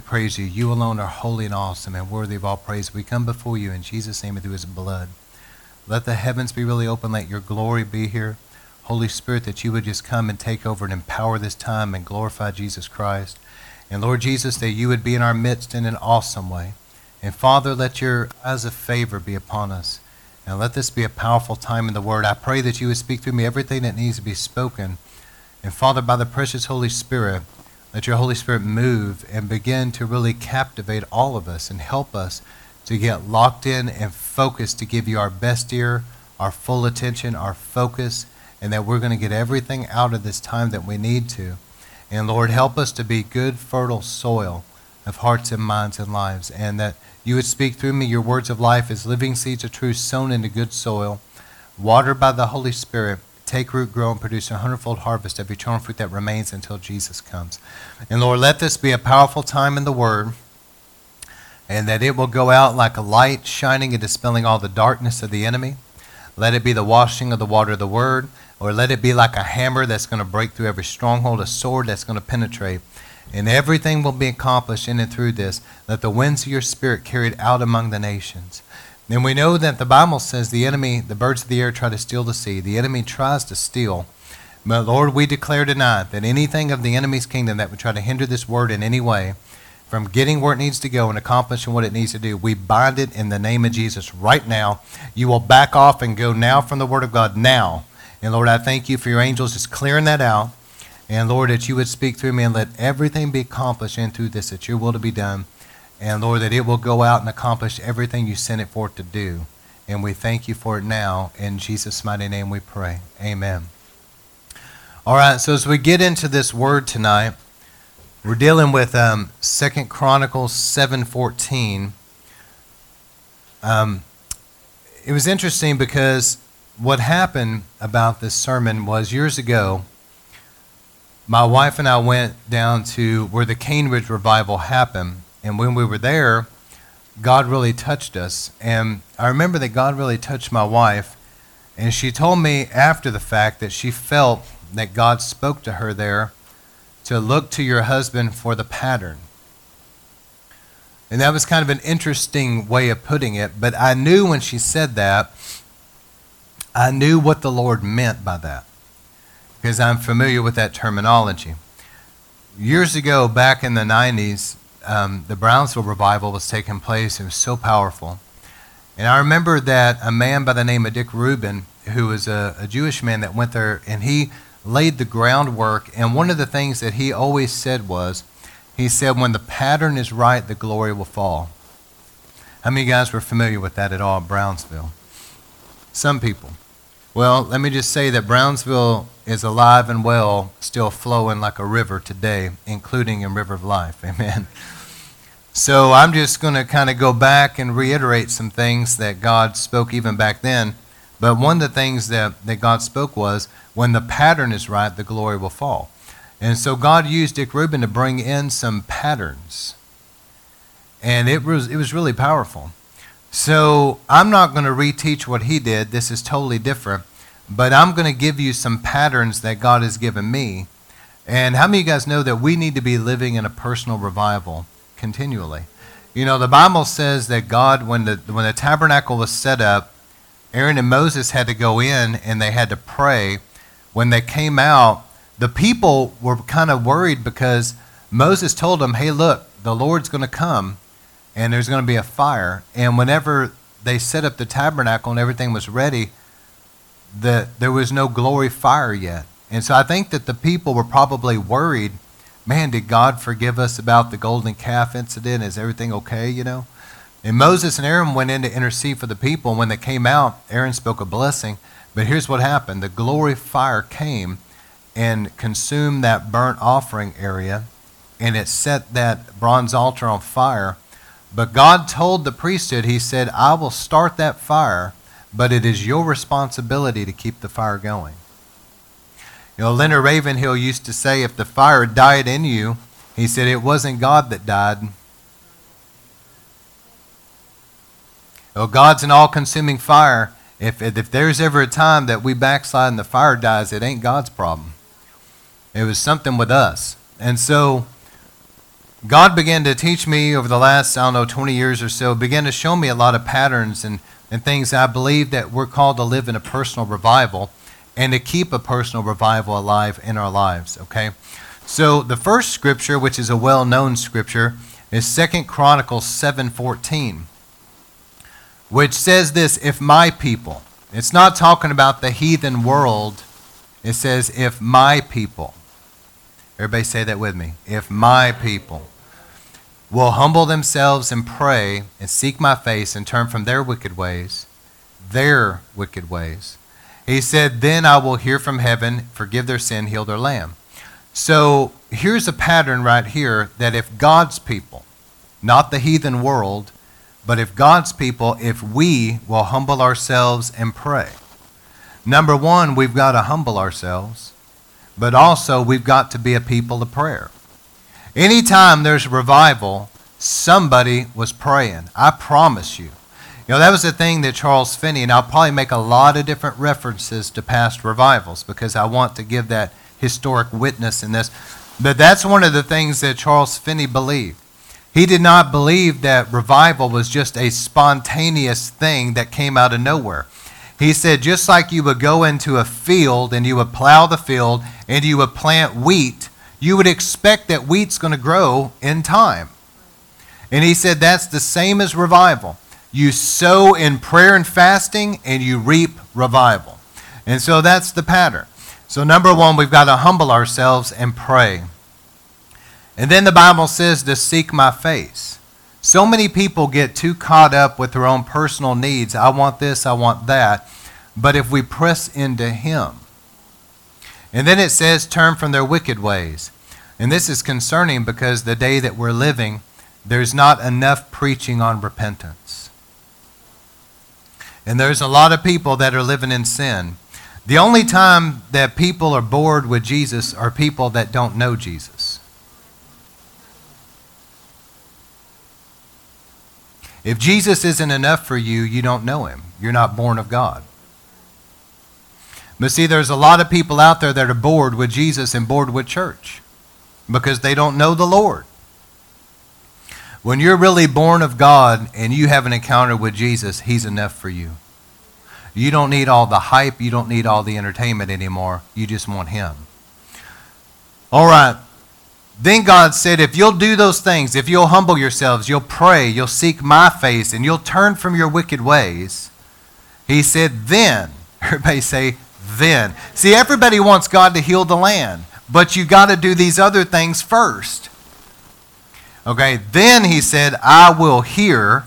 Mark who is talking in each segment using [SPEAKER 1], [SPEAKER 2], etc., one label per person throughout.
[SPEAKER 1] praise you. You alone are holy and awesome and worthy of all praise. We come before you in Jesus' name and through his blood. Let the heavens be really open. Let your glory be here. Holy Spirit, that you would just come and take over and empower this time and glorify Jesus Christ. And Lord Jesus, that you would be in our midst in an awesome way. And Father, let your eyes of favor be upon us. And let this be a powerful time in the Word. I pray that you would speak through me everything that needs to be spoken. And Father, by the precious Holy Spirit, let your Holy Spirit move and begin to really captivate all of us and help us to get locked in and focused to give you our best ear, our full attention, our focus, and that we're going to get everything out of this time that we need to. And Lord, help us to be good, fertile soil of hearts and minds and lives, and that you would speak through me your words of life as living seeds of truth sown into good soil, watered by the Holy Spirit take root, grow, and produce a hundredfold harvest of eternal fruit that remains until Jesus comes. And Lord, let this be a powerful time in the Word, and that it will go out like a light shining and dispelling all the darkness of the enemy. Let it be the washing of the water of the Word, or let it be like a hammer that's going to break through every stronghold, a sword that's going to penetrate. And everything will be accomplished in and through this. Let the winds of your Spirit carry it out among the nations. And we know that the Bible says the enemy, the birds of the air, try to steal the seed. The enemy tries to steal. But Lord, we declare tonight that anything of the enemy's kingdom that would try to hinder this word in any way from getting where it needs to go and accomplishing what it needs to do, we bind it in the name of Jesus right now. You will back off and go now from the word of God now. And Lord, I thank you for your angels just clearing that out. And Lord, that you would speak through me and let everything be accomplished in through this, that your will to be done. And Lord, that it will go out and accomplish everything you sent it forth to do. And we thank you for it now. In Jesus' mighty name we pray. Amen. All right, so as we get into this word tonight, we're dealing with um, 2 Chronicles 7.14. Um, it was interesting because what happened about this sermon was years ago, my wife and I went down to where the Cane Ridge revival happened and when we were there, God really touched us. And I remember that God really touched my wife. And she told me after the fact that she felt that God spoke to her there to look to your husband for the pattern. And that was kind of an interesting way of putting it. But I knew when she said that, I knew what the Lord meant by that because I'm familiar with that terminology. Years ago, back in the 90s, um, the Brownsville revival was taking place. It was so powerful. And I remember that a man by the name of Dick Reuben, who was a, a Jewish man that went there, and he laid the groundwork. And one of the things that he always said was, he said, when the pattern is right, the glory will fall. How many guys were familiar with that at all, Brownsville? Some people. Well, let me just say that Brownsville is alive and well, still flowing like a river today, including in River of Life. Amen. So I'm just going to kind of go back and reiterate some things that God spoke even back then. But one of the things that, that God spoke was when the pattern is right, the glory will fall. And so God used Dick Reuben to bring in some patterns. And it was, it was really powerful. So I'm not going to reteach what he did. This is totally different. But I'm going to give you some patterns that God has given me. And how many of you guys know that we need to be living in a personal revival continually? You know, the Bible says that God, when the, when the tabernacle was set up, Aaron and Moses had to go in and they had to pray. When they came out, the people were kind of worried because Moses told them, hey, look, the Lord's going to come and there's going to be a fire. And whenever they set up the tabernacle and everything was ready, that there was no glory fire yet. And so I think that the people were probably worried, man, did God forgive us about the golden calf incident? Is everything okay, you know? And Moses and Aaron went in to intercede for the people. And when they came out, Aaron spoke a blessing. But here's what happened the glory fire came and consumed that burnt offering area, and it set that bronze altar on fire. But God told the priesthood, He said, I will start that fire but it is your responsibility to keep the fire going. You know, Leonard Ravenhill used to say, if the fire died in you, he said it wasn't God that died. Well, God's an all consuming fire. If, if there's ever a time that we backslide and the fire dies, it ain't God's problem. It was something with us. And so God began to teach me over the last, I don't know, 20 years or so, began to show me a lot of patterns and, and things I believe that we're called to live in a personal revival and to keep a personal revival alive in our lives, okay? So the first scripture, which is a well-known scripture, is Second Chronicles 7:14, which says this, if my people. It's not talking about the heathen world. It says if my people. Everybody say that with me. If my people will humble themselves and pray and seek my face and turn from their wicked ways, their wicked ways. He said, Then I will hear from heaven, forgive their sin, heal their land. So here's a pattern right here that if God's people, not the heathen world, but if God's people, if we will humble ourselves and pray, number one, we've got to humble ourselves, but also we've got to be a people of prayer. Anytime there's revival, somebody was praying. I promise you. You know, that was the thing that Charles Finney, and I'll probably make a lot of different references to past revivals because I want to give that historic witness in this. But that's one of the things that Charles Finney believed. He did not believe that revival was just a spontaneous thing that came out of nowhere. He said, just like you would go into a field and you would plow the field and you would plant wheat, you would expect that wheat's going to grow in time. And he said that's the same as revival. You sow in prayer and fasting and you reap revival. And so that's the pattern. So, number one, we've got to humble ourselves and pray. And then the Bible says to seek my face. So many people get too caught up with their own personal needs. I want this, I want that. But if we press into Him, and then it says, turn from their wicked ways. And this is concerning because the day that we're living, there's not enough preaching on repentance. And there's a lot of people that are living in sin. The only time that people are bored with Jesus are people that don't know Jesus. If Jesus isn't enough for you, you don't know him. You're not born of God. But see, there's a lot of people out there that are bored with Jesus and bored with church because they don't know the Lord. When you're really born of God and you have an encounter with Jesus, He's enough for you. You don't need all the hype. You don't need all the entertainment anymore. You just want Him. All right. Then God said, if you'll do those things, if you'll humble yourselves, you'll pray, you'll seek my face, and you'll turn from your wicked ways, He said, then, everybody say, then. See, everybody wants God to heal the land, but you got to do these other things first. Okay, then He said, I will hear,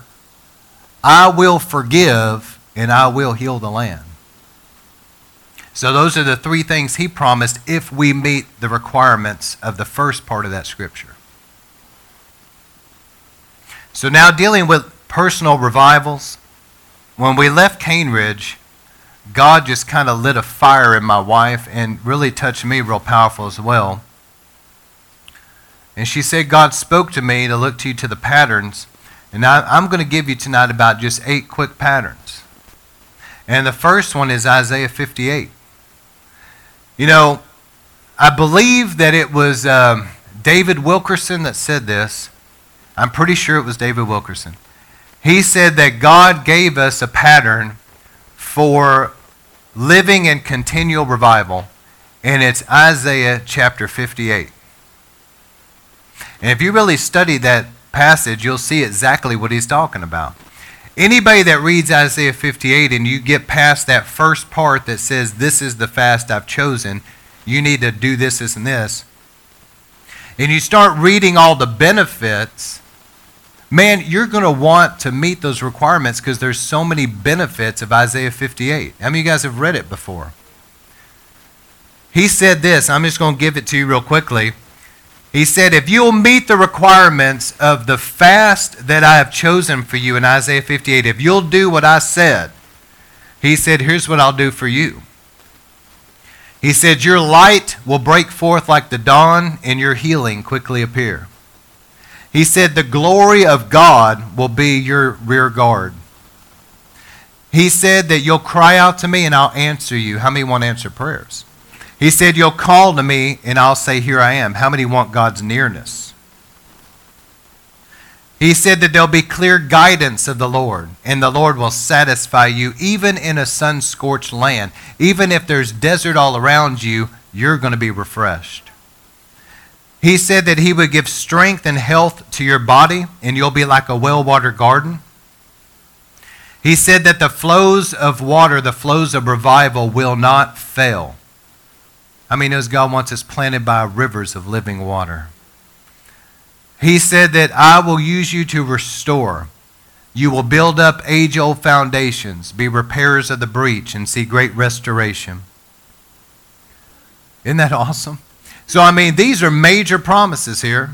[SPEAKER 1] I will forgive, and I will heal the land. So, those are the three things he promised if we meet the requirements of the first part of that scripture. So, now dealing with personal revivals, when we left Cane Ridge, God just kind of lit a fire in my wife and really touched me real powerful as well. And she said, God spoke to me to look to you to the patterns. And I, am going to give you tonight about just eight quick patterns. And the first one is Isaiah 58. You know, I believe that it was um, David Wilkerson that said this. I'm pretty sure it was David Wilkerson. He said that God gave us a pattern for living in continual revival, and it's Isaiah chapter 58. And if you really study that passage, you'll see exactly what he's talking about. Anybody that reads Isaiah 58 and you get past that first part that says, This is the fast I've chosen, you need to do this, this, and this, and you start reading all the benefits, man, you're going to want to meet those requirements because there's so many benefits of Isaiah 58. How many of you guys have read it before? He said this, I'm just going to give it to you real quickly. He said, If you'll meet the requirements of the fast that I have chosen for you in Isaiah 58, if you'll do what I said, he said, Here's what I'll do for you. He said, Your light will break forth like the dawn, and your healing quickly appear. He said, The glory of God will be your rear guard. He said that you'll cry out to me and I'll answer you. How many want to answer prayers? He said, You'll call to me and I'll say, Here I am. How many want God's nearness? He said that there'll be clear guidance of the Lord, and the Lord will satisfy you even in a sun scorched land. Even if there's desert all around you, you're going to be refreshed. He said that He would give strength and health to your body, and you'll be like a well watered garden. He said that the flows of water, the flows of revival, will not fail. I mean, as God wants us planted by rivers of living water. He said that I will use you to restore. You will build up age old foundations, be repairers of the breach, and see great restoration. Isn't that awesome? So, I mean, these are major promises here.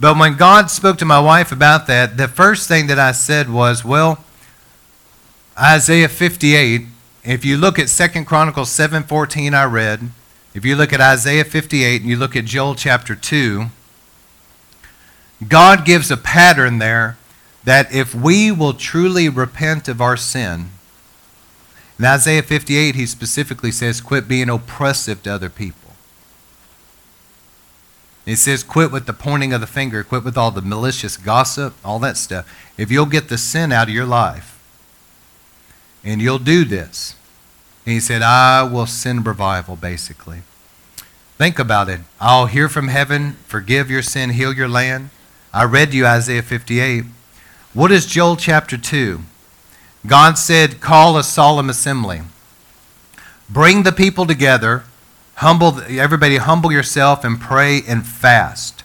[SPEAKER 1] But when God spoke to my wife about that, the first thing that I said was, well, Isaiah 58, if you look at 2 Chronicles 7:14 I read, if you look at Isaiah 58 and you look at Joel chapter 2, God gives a pattern there that if we will truly repent of our sin, in Isaiah 58, he specifically says, quit being oppressive to other people. He says, quit with the pointing of the finger, quit with all the malicious gossip, all that stuff. If you'll get the sin out of your life, and you'll do this, and he said, I will send revival, basically. Think about it. I'll hear from heaven, forgive your sin, heal your land. I read you Isaiah 58. What is Joel chapter 2? God said, Call a solemn assembly. Bring the people together. Humble, everybody, humble yourself and pray and fast.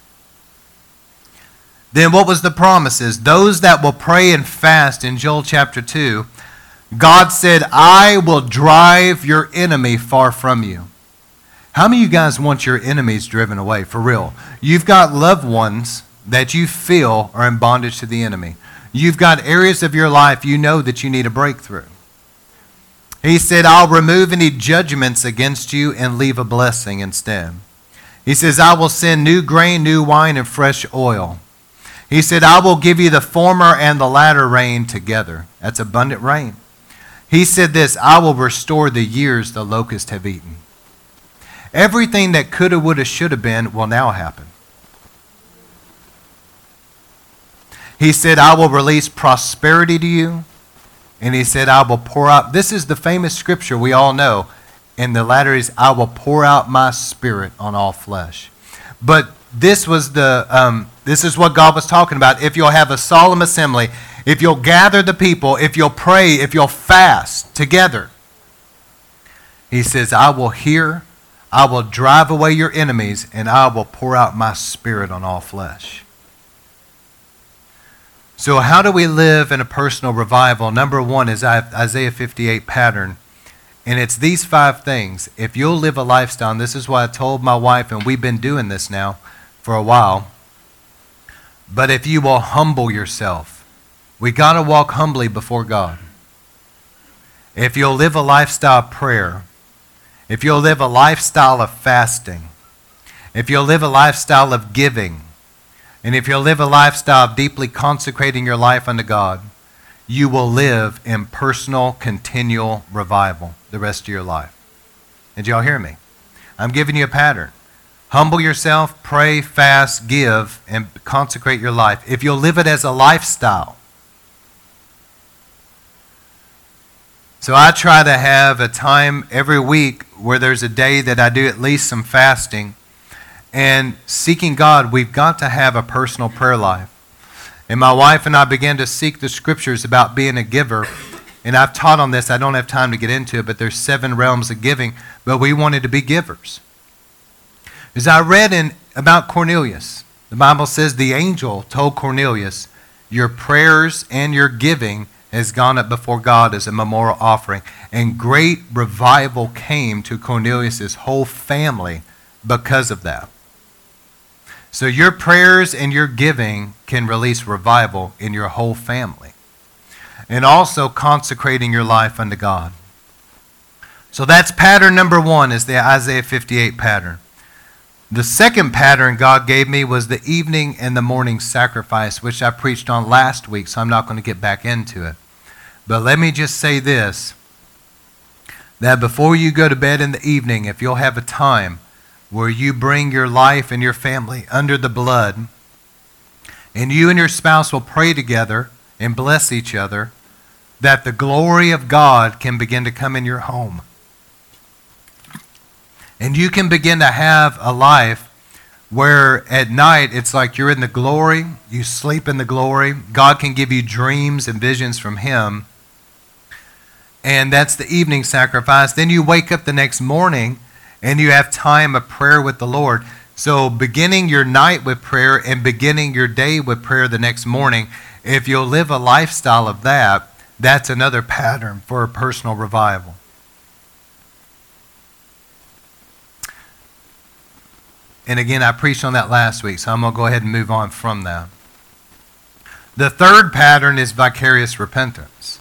[SPEAKER 1] Then what was the promises? Those that will pray and fast in Joel chapter 2, God said, I will drive your enemy far from you. How many of you guys want your enemies driven away? For real. You've got loved ones that you feel are in bondage to the enemy. You've got areas of your life you know that you need a breakthrough. He said, I'll remove any judgments against you and leave a blessing instead. He says, I will send new grain, new wine, and fresh oil. He said, I will give you the former and the latter rain together. That's abundant rain. He said this I will restore the years the locusts have eaten. Everything that coulda, woulda, shoulda been will now happen. He said, I will release prosperity to you. And he said, I will pour out. This is the famous scripture we all know. And the latter is, I will pour out my spirit on all flesh. But this was the, um, this is what God was talking about. If you'll have a solemn assembly, if you'll gather the people, if you'll pray, if you'll fast together, he says, I will hear, I will drive away your enemies, and I will pour out my spirit on all flesh. So, how do we live in a personal revival? Number one is Isaiah 58 pattern. And it's these five things. If you'll live a lifestyle, this is what I told my wife, and we've been doing this now for a while. But if you will humble yourself, we got to walk humbly before God. If you'll live a lifestyle of prayer, if you'll live a lifestyle of fasting, if you'll live a lifestyle of giving, and if you'll live a lifestyle of deeply consecrating your life unto God, you will live in personal, continual revival the rest of your life. Did y'all hear me? I'm giving you a pattern. Humble yourself, pray, fast, give, and consecrate your life. If you'll live it as a lifestyle. So I try to have a time every week where there's a day that I do at least some fasting and seeking God, we've got to have a personal prayer life. And my wife and I began to seek the scriptures about being a giver. And I've taught on this. I don't have time to get into it, but there's seven realms of giving. But we wanted to be givers. As I read in about Cornelius, the Bible says the angel told Cornelius, Your prayers and your giving has gone up before God as a memorial offering. And great revival came to Cornelius' whole family because of that. So your prayers and your giving can release revival in your whole family. And also consecrating your life unto God. So that's pattern number one is the Isaiah 58 pattern. The second pattern God gave me was the evening and the morning sacrifice, which I preached on last week, so I'm not going to get back into it. But let me just say this that before you go to bed in the evening, if you'll have a time, where you bring your life and your family under the blood and you and your spouse will pray together and bless each other, that the glory of God can begin to come in your home. And you can begin to have a life where at night it's like you're in the glory, you sleep in the glory. God can give you dreams and visions from Him. And that's the evening sacrifice. Then you wake up the next morning and you have time of prayer with the Lord. So, beginning your night with prayer and beginning your day with prayer the next morning, if you'll live a lifestyle of that, that's another pattern for a personal revival. And again, I preached on that last week, so I'm going to go ahead and move on from that. The third pattern is vicarious repentance.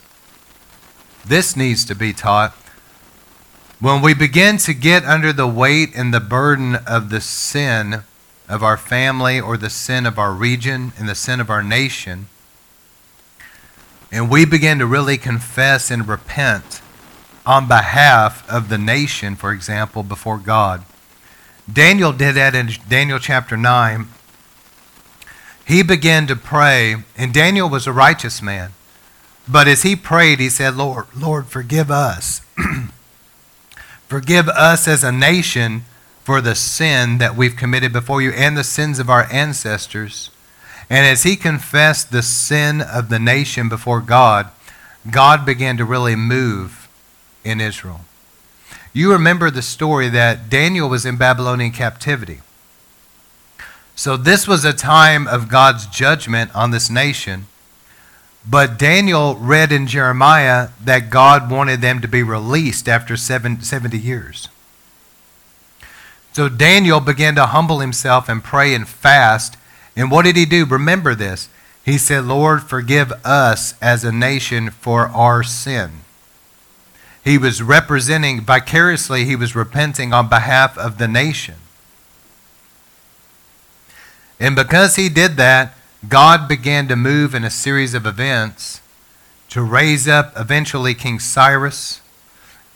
[SPEAKER 1] This needs to be taught. When we begin to get under the weight and the burden of the sin of our family or the sin of our region and the sin of our nation, and we begin to really confess and repent on behalf of the nation, for example, before God, Daniel did that in Daniel chapter 9. He began to pray, and Daniel was a righteous man. But as he prayed, he said, Lord, Lord, forgive us. forgive us as a nation for the sin that we've committed before you and the sins of our ancestors. And as he confessed the sin of the nation before God, God began to really move in Israel. You remember the story that Daniel was in Babylonian captivity. So this was a time of God's judgment on this nation. But Daniel read in Jeremiah that God wanted them to be released after 70 years. So Daniel began to humble himself and pray and fast. And what did he do? Remember this. He said, Lord, forgive us as a nation for our sin. He was representing, vicariously, he was repenting on behalf of the nation. And because he did that, God began to move in a series of events to raise up eventually King Cyrus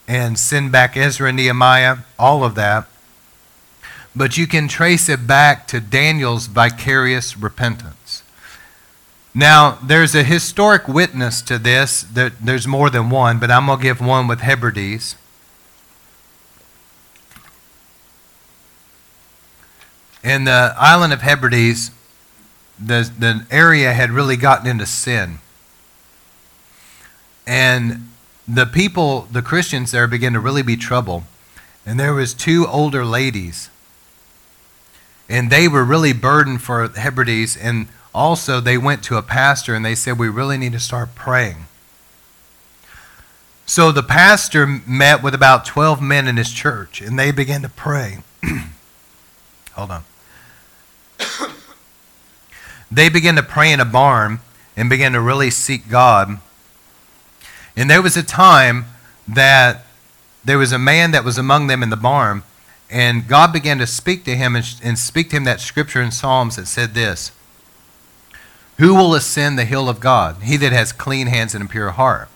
[SPEAKER 1] and send back Ezra and Nehemiah, all of that. But you can trace it back to Daniel's vicarious repentance. Now, there's a historic witness to this. There's more than one, but I'm going to give one with Hebrides. In the island of Hebrides, the, the area had really gotten into sin. And the people, the Christians there, began to really be trouble. And there was two older ladies. And they were really burdened for Hebrides. And also, they went to a pastor and they said, We really need to start praying. So the pastor met with about 12 men in his church and they began to pray. Hold on. they began to pray in a barn and began to really seek God. And there was a time that there was a man that was among them in the barn, and God began to speak to him and, and speak to him that scripture in Psalms that said this who will ascend the hill of God? He that has clean hands and a pure heart.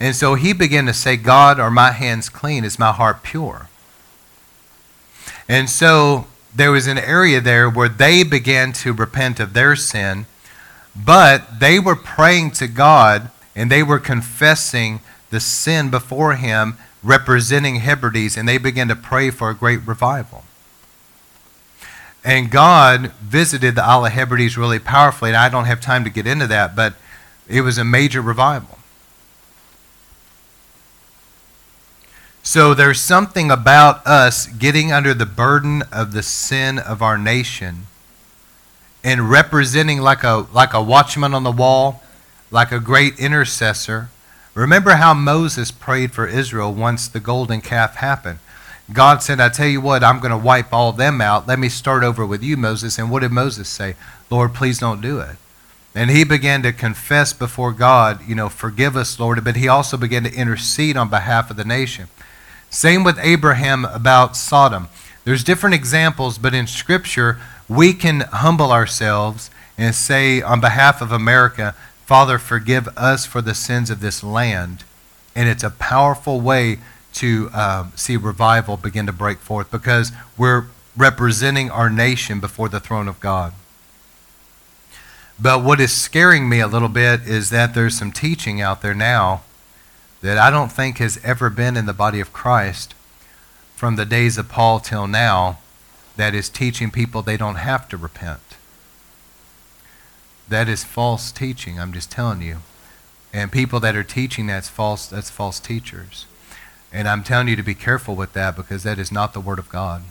[SPEAKER 1] And so he began to say, God, are my hands clean? Is my heart pure? And so there was an area there where they began to repent of their sin, but they were praying to God and they were confessing the sin before him, representing Hebrides, and they began to pray for a great revival. And God visited the Isle of Hebrides really powerfully. And I don't have time to get into that, but it was a major revival. So there's something about us getting under the burden of the sin of our nation and representing like a, like a watchman on the wall, like a great intercessor. Remember how Moses prayed for Israel once the golden calf happened. God said, I tell you what, I'm going to wipe all them out. Let me start over with you, Moses. And what did Moses say? Lord, please don't do it. And he began to confess before God, you know, forgive us, Lord. But he also began to intercede on behalf of the nation. Same with Abraham about Sodom. There's different examples, but in Scripture, we can humble ourselves and say, on behalf of America, Father, forgive us for the sins of this land. And it's a powerful way to uh, see revival begin to break forth because we're representing our nation before the throne of God. But what is scaring me a little bit is that there's some teaching out there now that I don't think has ever been in the body of Christ from the days of Paul till now that is teaching people they don't have to repent. That is false teaching, I'm just telling you. And people that are teaching that's false, that's false teachers. And I'm telling you to be careful with that because that is not the word of God.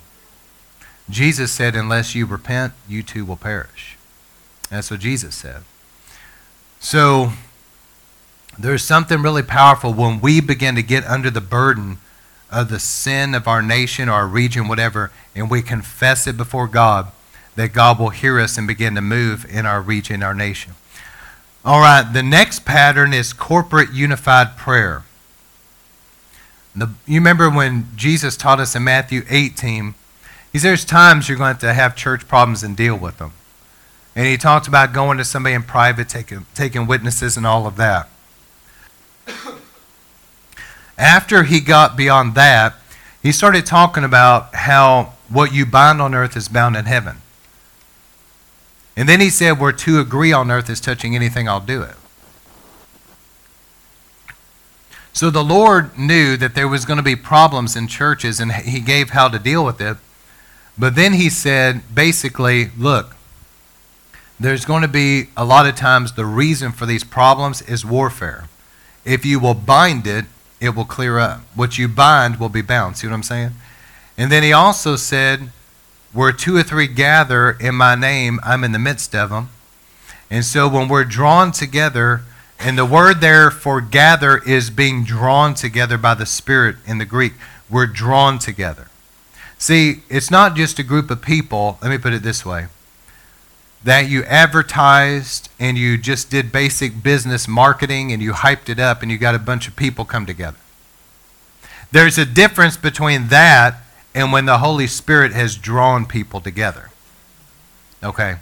[SPEAKER 1] Jesus said, unless you repent, you too will perish. That's what Jesus said. So there's something really powerful when we begin to get under the burden of the sin of our nation our region, whatever, and we confess it before God, that God will hear us and begin to move in our region, our nation. All right, the next pattern is corporate unified prayer. The, you remember when Jesus taught us in Matthew 18, he says there's times you're going to, to have church problems and deal with them. And he talked about going to somebody in private, taking, taking witnesses and all of that. After he got beyond that, he started talking about how what you bind on earth is bound in heaven. And then he said, Where two agree on earth is touching anything, I'll do it. So the Lord knew that there was going to be problems in churches, and he gave how to deal with it. But then he said, basically, look, there's going to be a lot of times the reason for these problems is warfare. If you will bind it, it will clear up. What you bind will be bound. See what I'm saying? And then he also said, Where two or three gather in my name, I'm in the midst of them. And so when we're drawn together, and the word there for gather is being drawn together by the Spirit in the Greek, we're drawn together. See, it's not just a group of people, let me put it this way that you advertised and you just did basic business marketing and you hyped it up and you got a bunch of people come together. There's a difference between that and when the Holy Spirit has drawn people together. Okay?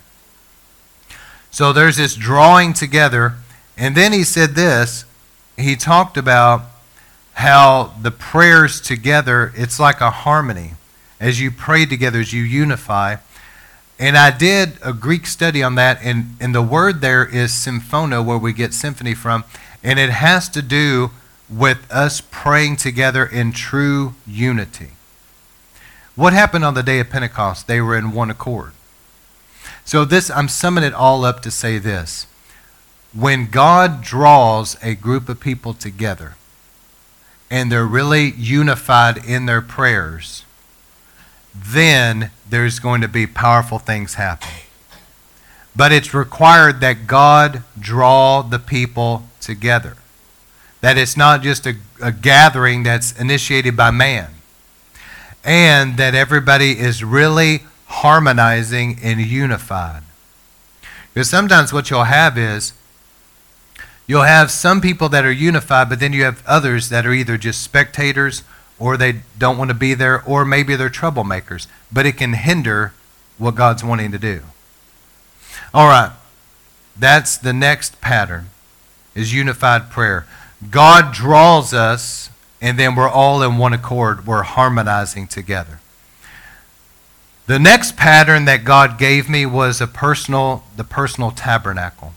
[SPEAKER 1] So there's this drawing together. And then he said this he talked about how the prayers together, it's like a harmony. As you pray together, as you unify, and I did a Greek study on that, and, and the word there is symphono, where we get symphony from, and it has to do with us praying together in true unity. What happened on the day of Pentecost? They were in one accord. So this I'm summing it all up to say this. When God draws a group of people together and they're really unified in their prayers, then there's going to be powerful things happen. But it's required that God draw the people together. That it's not just a, a gathering that's initiated by man. And that everybody is really harmonizing and unified. Because sometimes what you'll have is you'll have some people that are unified, but then you have others that are either just spectators or they don't want to be there, or maybe they're troublemakers. But it can hinder what God's wanting to do. All right. That's the next pattern is unified prayer. God draws us and then we're all in one accord. We're harmonizing together. The next pattern that God gave me was a personal the personal tabernacle.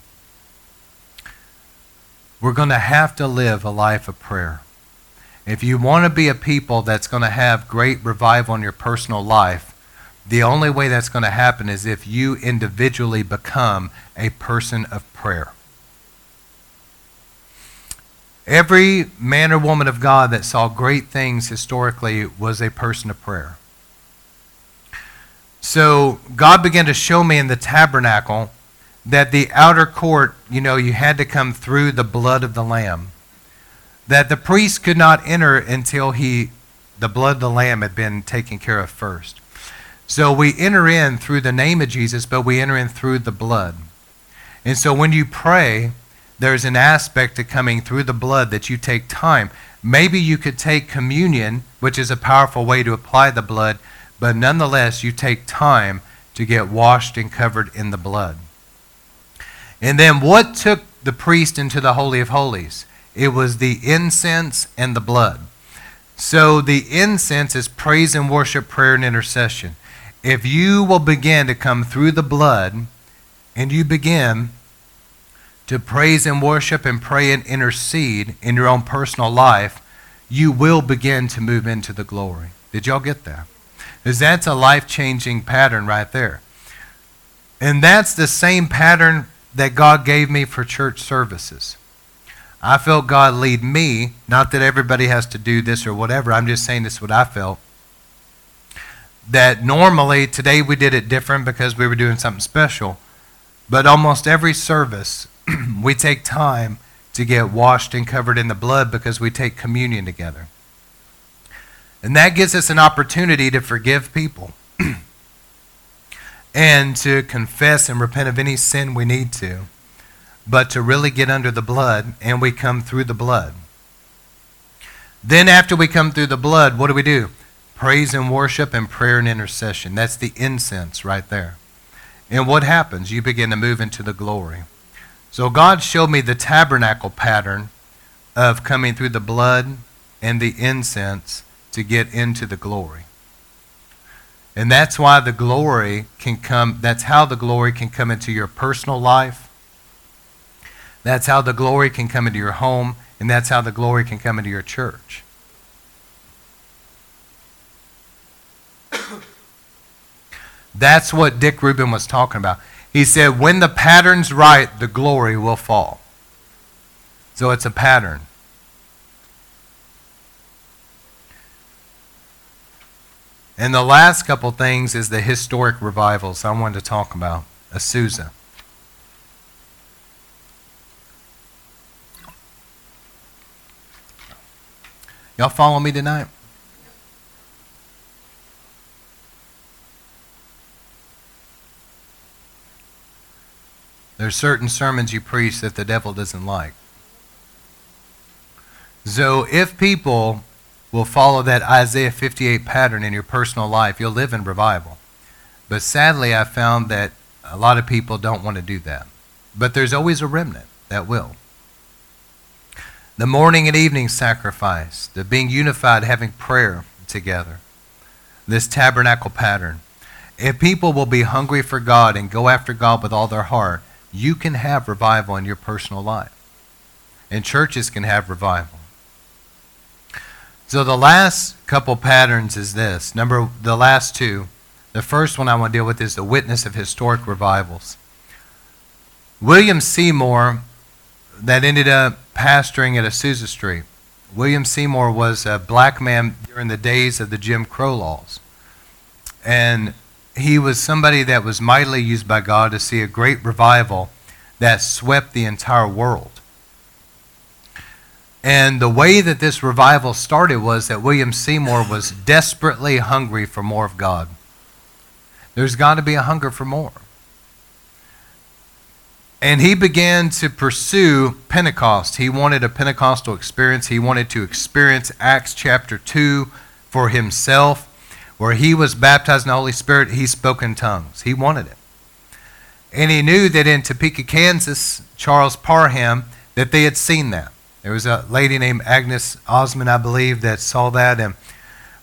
[SPEAKER 1] We're going to have to live a life of prayer. If you want to be a people that's going to have great revival in your personal life, the only way that's going to happen is if you individually become a person of prayer. Every man or woman of God that saw great things historically was a person of prayer. So God began to show me in the tabernacle that the outer court, you know, you had to come through the blood of the Lamb that the priest could not enter until he the blood of the lamb had been taken care of first. So we enter in through the name of Jesus, but we enter in through the blood. And so when you pray, there's an aspect to coming through the blood that you take time. Maybe you could take communion, which is a powerful way to apply the blood, but nonetheless, you take time to get washed and covered in the blood. And then what took the priest into the Holy of Holies? It was the incense and the blood. So the incense is praise and worship, prayer and intercession. If you will begin to come through the blood and you begin to praise and worship and pray and intercede in your own personal life, you will begin to move into the glory. Did y'all get that? Because that's a life changing pattern right there. And that's the same pattern that God gave me for church services. I felt God lead me, not that everybody has to do this or whatever, I'm just saying this is what I felt. That normally, today we did it different because we were doing something special, but almost every service, we take time to get washed and covered in the blood because we take communion together. And that gives us an opportunity to forgive people and to confess and repent of any sin we need to, but to really get under the blood, and we come through the blood. Then, after we come through the blood, what do we do? Praise and worship and prayer and intercession. That's the incense right there. And what happens? You begin to move into the glory. So, God showed me the tabernacle pattern of coming through the blood and the incense to get into the glory. And that's why the glory can come, that's how the glory can come into your personal life. That's how the glory can come into your home, and that's how the glory can come into your church. That's what Dick Reuben was talking about. He said, when the pattern's right, the glory will fall. So it's a pattern. And the last couple things is the historic revivals I wanted to talk about. Uh, Azusa. Y'all follow me tonight? There's certain sermons you preach that the devil doesn't like. So if people will follow that Isaiah 58 pattern in your personal life, you'll live in revival. But sadly, I found that a lot of people don't want to do that. But there's always a remnant that will. The morning and evening sacrifice, the being unified, having prayer together, this tabernacle pattern. If people will be hungry for God and go after God with all their heart, you can have revival in your personal life. And churches can have revival. So the last couple patterns is this. Number the last two. The first one I want to deal with is the witness of historic revivals. William Seymour, that ended up pastoring at Azusa Street. William Seymour was a black man during the days of the Jim Crow laws. And he was somebody that was mightily used by God to see a great revival that swept the entire world. And the way that this revival started was that William Seymour was desperately hungry for more of God. There's got to be a hunger for more. And he began to pursue Pentecost. He wanted a Pentecostal experience. He wanted to experience Acts chapter 2 for himself, where he was baptized in the Holy Spirit. He spoke in tongues. He wanted it. And he knew that in Topeka, Kansas, Charles Parham, that they had seen that. There was a lady named Agnes Ozman, I believe, that saw that. And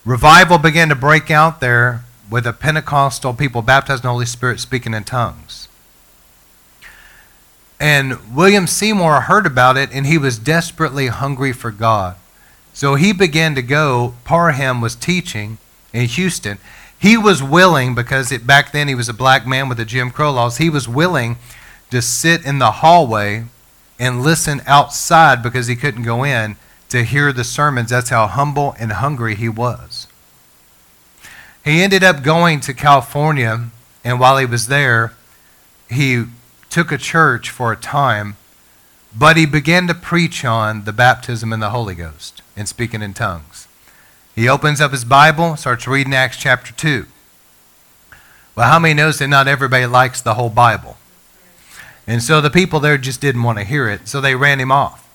[SPEAKER 1] revival began to break out there with the Pentecostal people baptized in the Holy Spirit speaking in tongues. And William Seymour heard about it, and he was desperately hungry for God. So he began to go. Parham was teaching in Houston. He was willing, because it, back then he was a black man with the Jim Crow laws, he was willing to sit in the hallway and listen outside because he couldn't go in to hear the sermons. That's how humble and hungry he was. He ended up going to California, and while he was there, he took a church for a time, but he began to preach on the baptism in the Holy Ghost and speaking in tongues. He opens up his Bible, starts reading Acts chapter 2. Well, how many knows that not everybody likes the whole Bible? And so the people there just didn't want to hear it, so they ran him off.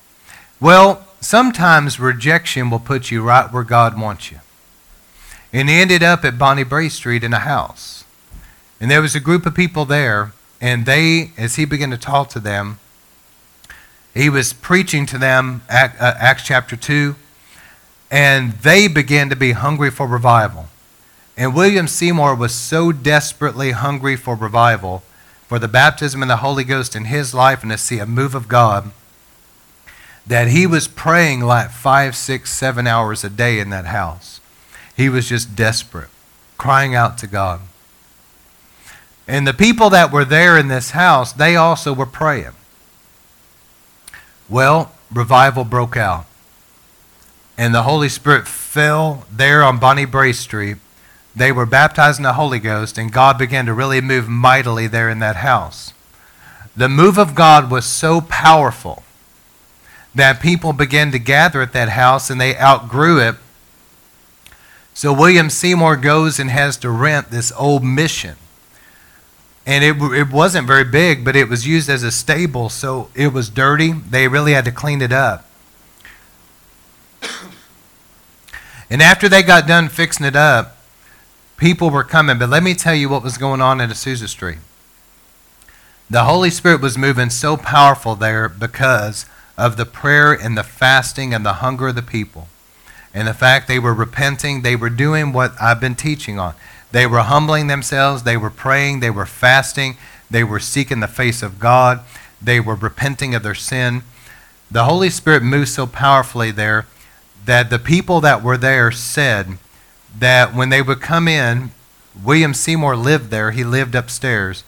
[SPEAKER 1] Well, sometimes rejection will put you right where God wants you. And he ended up at Bonnie Brae Street in a house. And there was a group of people there, and they, as he began to talk to them, he was preaching to them uh, Acts chapter 2, and they began to be hungry for revival. And William Seymour was so desperately hungry for revival for the baptism in the Holy Ghost in his life and to see a move of God that he was praying like five, six, seven hours a day in that house. He was just desperate, crying out to God. And the people that were there in this house, they also were praying. Well, revival broke out. And the Holy Spirit fell there on Bonnie Brae Street. They were baptized in the Holy Ghost, and God began to really move mightily there in that house. The move of God was so powerful that people began to gather at that house and they outgrew it. So William Seymour goes and has to rent this old mission. And it, it wasn't very big, but it was used as a stable, so it was dirty. They really had to clean it up. And after they got done fixing it up, people were coming. But let me tell you what was going on at Azusa Street. The Holy Spirit was moving so powerful there because of the prayer and the fasting and the hunger of the people. And the fact they were repenting, they were doing what I've been teaching on. They were humbling themselves, they were praying, they were fasting, they were seeking the face of God, they were repenting of their sin. The Holy Spirit moved so powerfully there that the people that were there said that when they would come in, William Seymour lived there, he lived upstairs.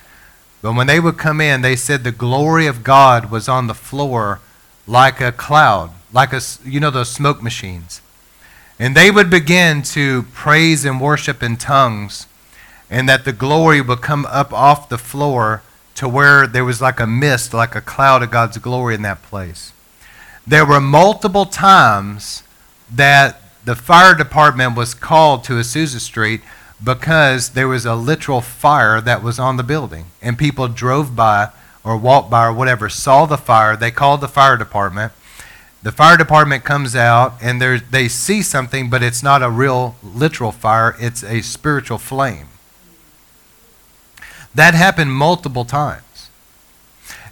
[SPEAKER 1] But when they would come in, they said the glory of God was on the floor like a cloud, like a, you know, those smoke machines. And they would begin to praise and worship in tongues, and that the glory would come up off the floor to where there was like a mist, like a cloud of God's glory in that place. There were multiple times that the fire department was called to Azusa Street because there was a literal fire that was on the building. And people drove by or walked by or whatever, saw the fire. They called the fire department. The fire department comes out and they see something, but it's not a real literal fire, it's a spiritual flame. That happened multiple times.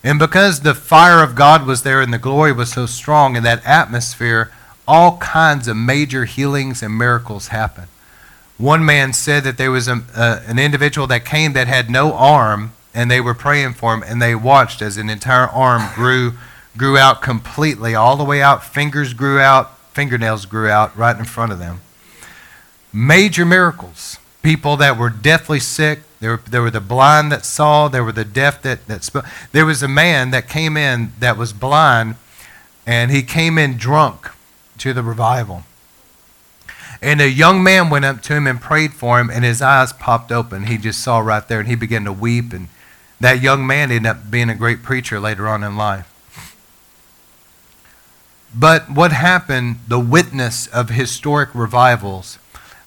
[SPEAKER 1] And because the fire of God was there and the glory was so strong in that atmosphere, all kinds of major healings and miracles happen. One man said that there was a, uh, an individual that came that had no arm, and they were praying for him, and they watched as an entire arm grew, grew out completely, all the way out. Fingers grew out, fingernails grew out right in front of them. Major miracles. People that were deathly sick. There, there were the blind that saw. There were the deaf that, that spoke. There was a man that came in that was blind, and he came in drunk to the revival. And a young man went up to him and prayed for him, and his eyes popped open. He just saw right there, and he began to weep. And that young man ended up being a great preacher later on in life. But what happened, the witness of historic revivals,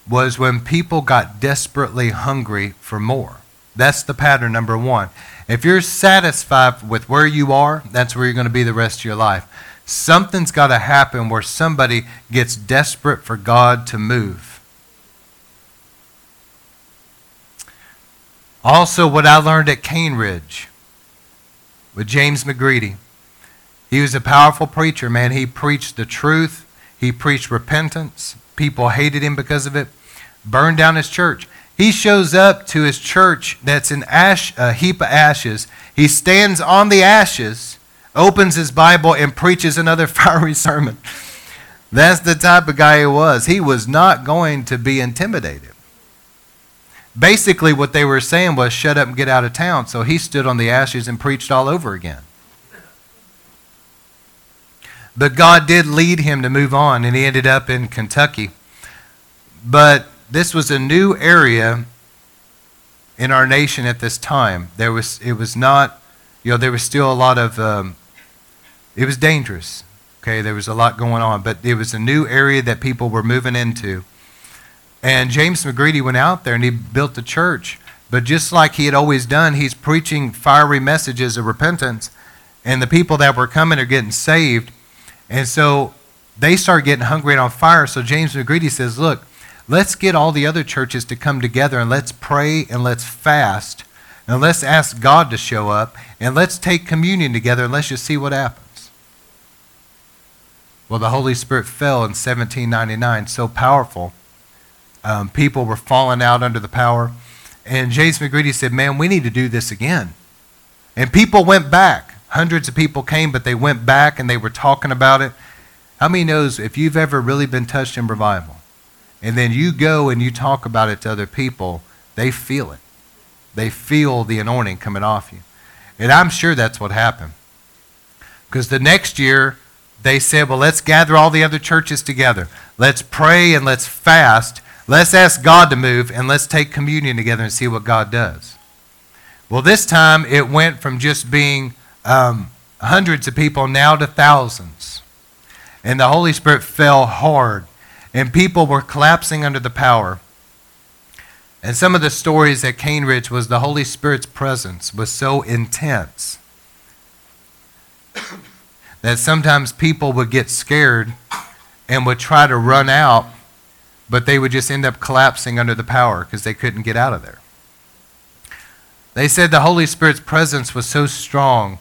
[SPEAKER 1] was when people got desperately hungry for more. That's the pattern number one. If you're satisfied with where you are, that's where you're going to be the rest of your life. Something's got to happen where somebody gets desperate for God to move. Also, what I learned at Cane Ridge with James McGready. He was a powerful preacher, man. He preached the truth, he preached repentance. People hated him because of it, burned down his church. He shows up to his church that's in ash, a heap of ashes. He stands on the ashes opens his Bible and preaches another fiery sermon. That's the type of guy he was. He was not going to be intimidated. Basically, what they were saying was, shut up and get out of town. So he stood on the ashes and preached all over again. But God did lead him to move on, and he ended up in Kentucky. But this was a new area in our nation at this time. There was, it was not, you know, there was still a lot of um, it was dangerous. Okay, there was a lot going on, but it was a new area that people were moving into. And James McGready went out there and he built a church. But just like he had always done, he's preaching fiery messages of repentance. And the people that were coming are getting saved. And so they start getting hungry and on fire. So James McGready says, Look, let's get all the other churches to come together and let's pray and let's fast. And let's ask God to show up. And let's take communion together and let's just see what happens. Well, the Holy Spirit fell in 1799, so powerful. Um, people were falling out under the power. And James McGready said, Man, we need to do this again. And people went back. Hundreds of people came, but they went back and they were talking about it. How many knows if you've ever really been touched in revival, and then you go and you talk about it to other people, they feel it. They feel the anointing coming off you. And I'm sure that's what happened. Because the next year, they said, well, let's gather all the other churches together. Let's pray and let's fast. Let's ask God to move and let's take communion together and see what God does. Well, this time it went from just being um, hundreds of people now to thousands. And the Holy Spirit fell hard, and people were collapsing under the power. And some of the stories at Cane Ridge was the Holy Spirit's presence was so intense that sometimes people would get scared and would try to run out, but they would just end up collapsing under the power because they couldn't get out of there. They said the Holy Spirit's presence was so strong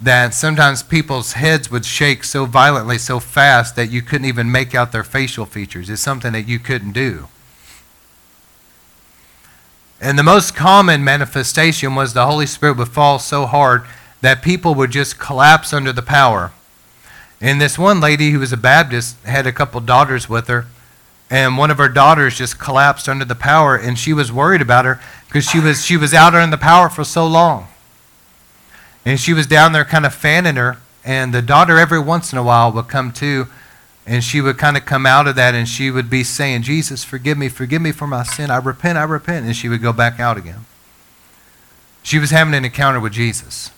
[SPEAKER 1] that sometimes people's heads would shake so violently, so fast, that you couldn't even make out their facial features. It's something that you couldn't do. And the most common manifestation was the Holy Spirit would fall so hard that people would just collapse under the power. And this one lady who was a Baptist had a couple daughters with her, and one of her daughters just collapsed under the power, and she was worried about her because she was she was out under the power for so long. And she was down there kind of fanning her, and the daughter every once in a while would come to, and she would kind of come out of that, and she would be saying, "Jesus, forgive me, forgive me for my sin. I repent, I repent," and she would go back out again. She was having an encounter with Jesus.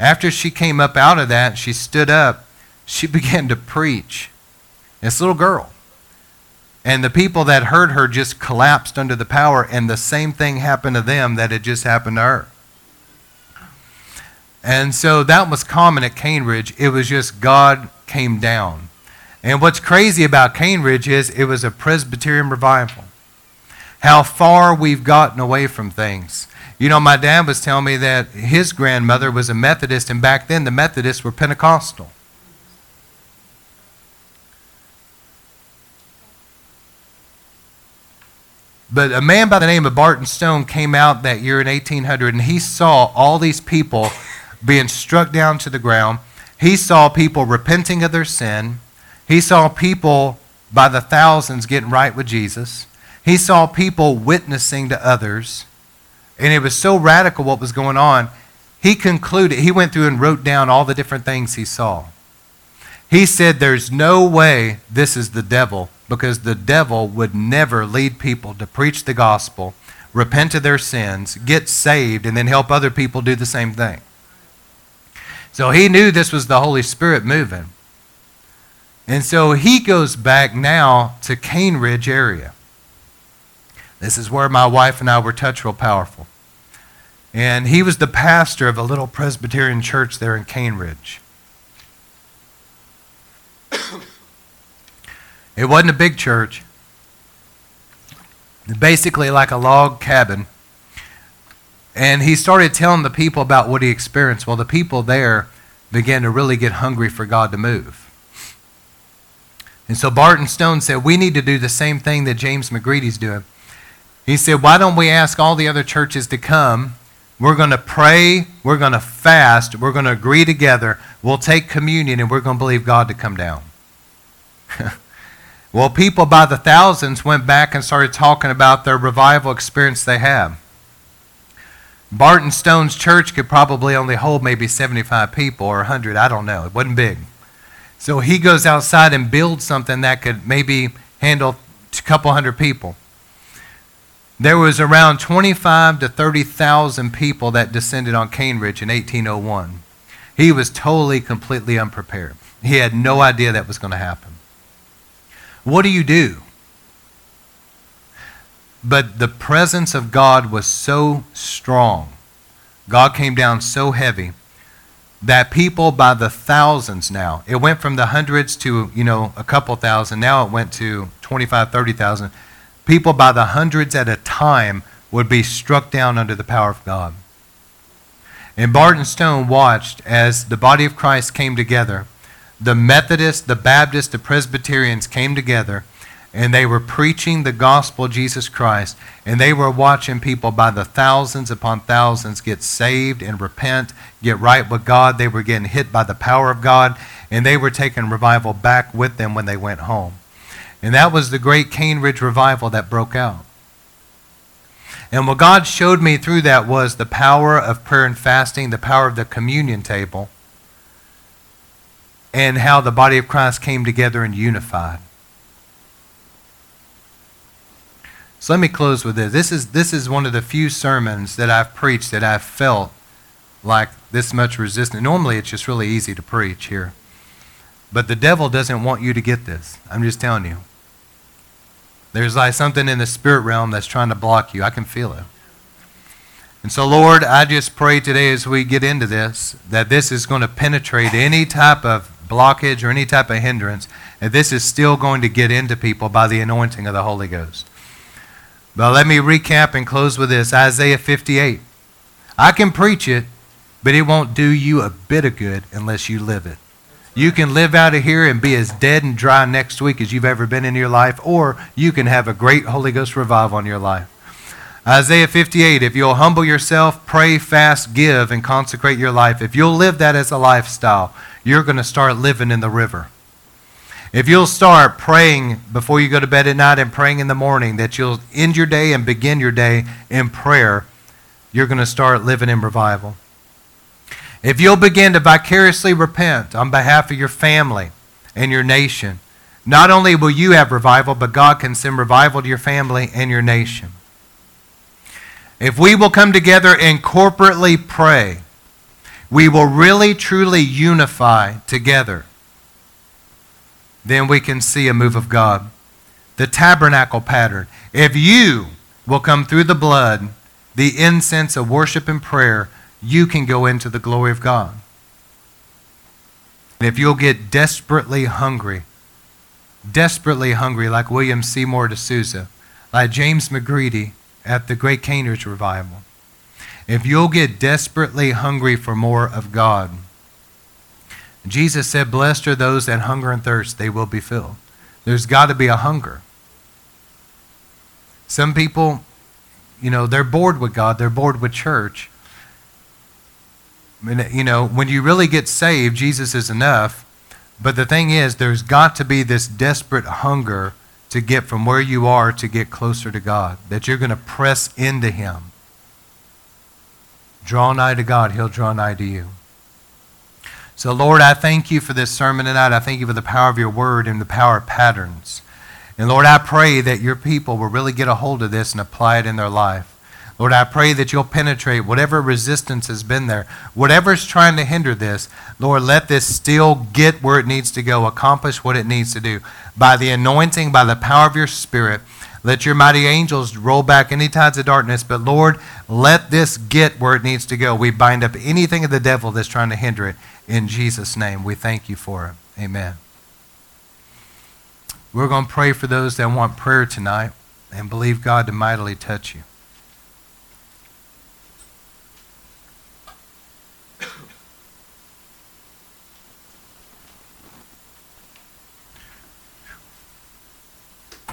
[SPEAKER 1] After she came up out of that, she stood up, she began to preach. This little girl. And the people that heard her just collapsed under the power, and the same thing happened to them that had just happened to her. And so that was common at Cane Ridge. It was just God came down. And what's crazy about Cane Ridge is it was a Presbyterian revival. How far we've gotten away from things. You know, my dad was telling me that his grandmother was a Methodist, and back then the Methodists were Pentecostal. But a man by the name of Barton Stone came out that year in 1800, and he saw all these people being struck down to the ground. He saw people repenting of their sin. He saw people by the thousands getting right with Jesus. He saw people witnessing to others and it was so radical what was going on, he concluded, he went through and wrote down all the different things he saw. He said, There's no way this is the devil because the devil would never lead people to preach the gospel, repent of their sins, get saved, and then help other people do the same thing. So he knew this was the Holy Spirit moving. And so he goes back now to Cane Ridge area. This is where my wife and I were touched real powerful. And he was the pastor of a little Presbyterian church there in Cane Ridge. it wasn't a big church. Basically like a log cabin. And he started telling the people about what he experienced. Well, the people there began to really get hungry for God to move. And so Barton Stone said, We need to do the same thing that James McGready's doing. He said, Why don't we ask all the other churches to come? We're going to pray, we're going to fast, we're going to agree together, we'll take communion, and we're going to believe God to come down. well, people by the thousands went back and started talking about their revival experience they had. Barton Stone's church could probably only hold maybe 75 people or 100, I don't know. It wasn't big. So he goes outside and builds something that could maybe handle a couple hundred people. There was around 25 to 30,000 people that descended on Cane Ridge in 1801. He was totally, completely unprepared. He had no idea that was going to happen. What do you do? But the presence of God was so strong. God came down so heavy that people by the thousands now, it went from the hundreds to, you know, a couple thousand. Now it went to 25, 30,000 people by the hundreds at a time would be struck down under the power of God. And Barton Stone watched as the body of Christ came together. The Methodists, the Baptists, the Presbyterians came together, and they were preaching the gospel of Jesus Christ, and they were watching people by the thousands upon thousands get saved and repent, get right with God. They were getting hit by the power of God, and they were taking revival back with them when they went home. And that was the great Cane Ridge revival that broke out. And what God showed me through that was the power of prayer and fasting, the power of the communion table, and how the body of Christ came together and unified. So let me close with this. This is, this is one of the few sermons that I've preached that I've felt like this much resistance. Normally, it's just really easy to preach here. But the devil doesn't want you to get this. I'm just telling you. There's like something in the spirit realm that's trying to block you. I can feel it. And so, Lord, I just pray today as we get into this that this is going to penetrate any type of blockage or any type of hindrance, and this is still going to get into people by the anointing of the Holy Ghost. But let me recap and close with this Isaiah 58. I can preach it, but it won't do you a bit of good unless you live it. You can live out of here and be as dead and dry next week as you've ever been in your life, or you can have a great Holy Ghost revival in your life. Isaiah 58 If you'll humble yourself, pray, fast, give, and consecrate your life, if you'll live that as a lifestyle, you're going to start living in the river. If you'll start praying before you go to bed at night and praying in the morning, that you'll end your day and begin your day in prayer, you're going to start living in revival. If you'll begin to vicariously repent on behalf of your family and your nation, not only will you have revival, but God can send revival to your family and your nation. If we will come together and corporately pray, we will really truly unify together. Then we can see a move of God. The tabernacle pattern. If you will come through the blood, the incense of worship and prayer, you can go into the glory of God. And if you'll get desperately hungry, desperately hungry, like William Seymour at Azusa, like James McGready at the Great Cane Ridge Revival, if you'll get desperately hungry for more of God, Jesus said, Blessed are those that hunger and thirst, they will be filled. There's got to be a hunger. Some people, you know, they're bored with God, they're bored with church, you know, when you really get saved, Jesus is enough. But the thing is, there's got to be this desperate hunger to get from where you are to get closer to God, that you're going to press into Him. Draw nigh to God, He'll draw nigh to you. So, Lord, I thank you for this sermon tonight. I thank you for the power of your word and the power of patterns. And Lord, I pray that your people will really get a hold of this and apply it in their life. Lord, I pray that you'll penetrate whatever resistance has been there, whatever's trying to hinder this. Lord, let this still get where it needs to go, accomplish what it needs to do. By the anointing, by the power of your Spirit, let your mighty angels roll back any tides of darkness. But Lord, let this get where it needs to go. We bind up anything of the devil that's trying to hinder it. In Jesus' name, we thank you for it. Amen. We're going to pray for those that want prayer tonight and believe God to mightily touch you.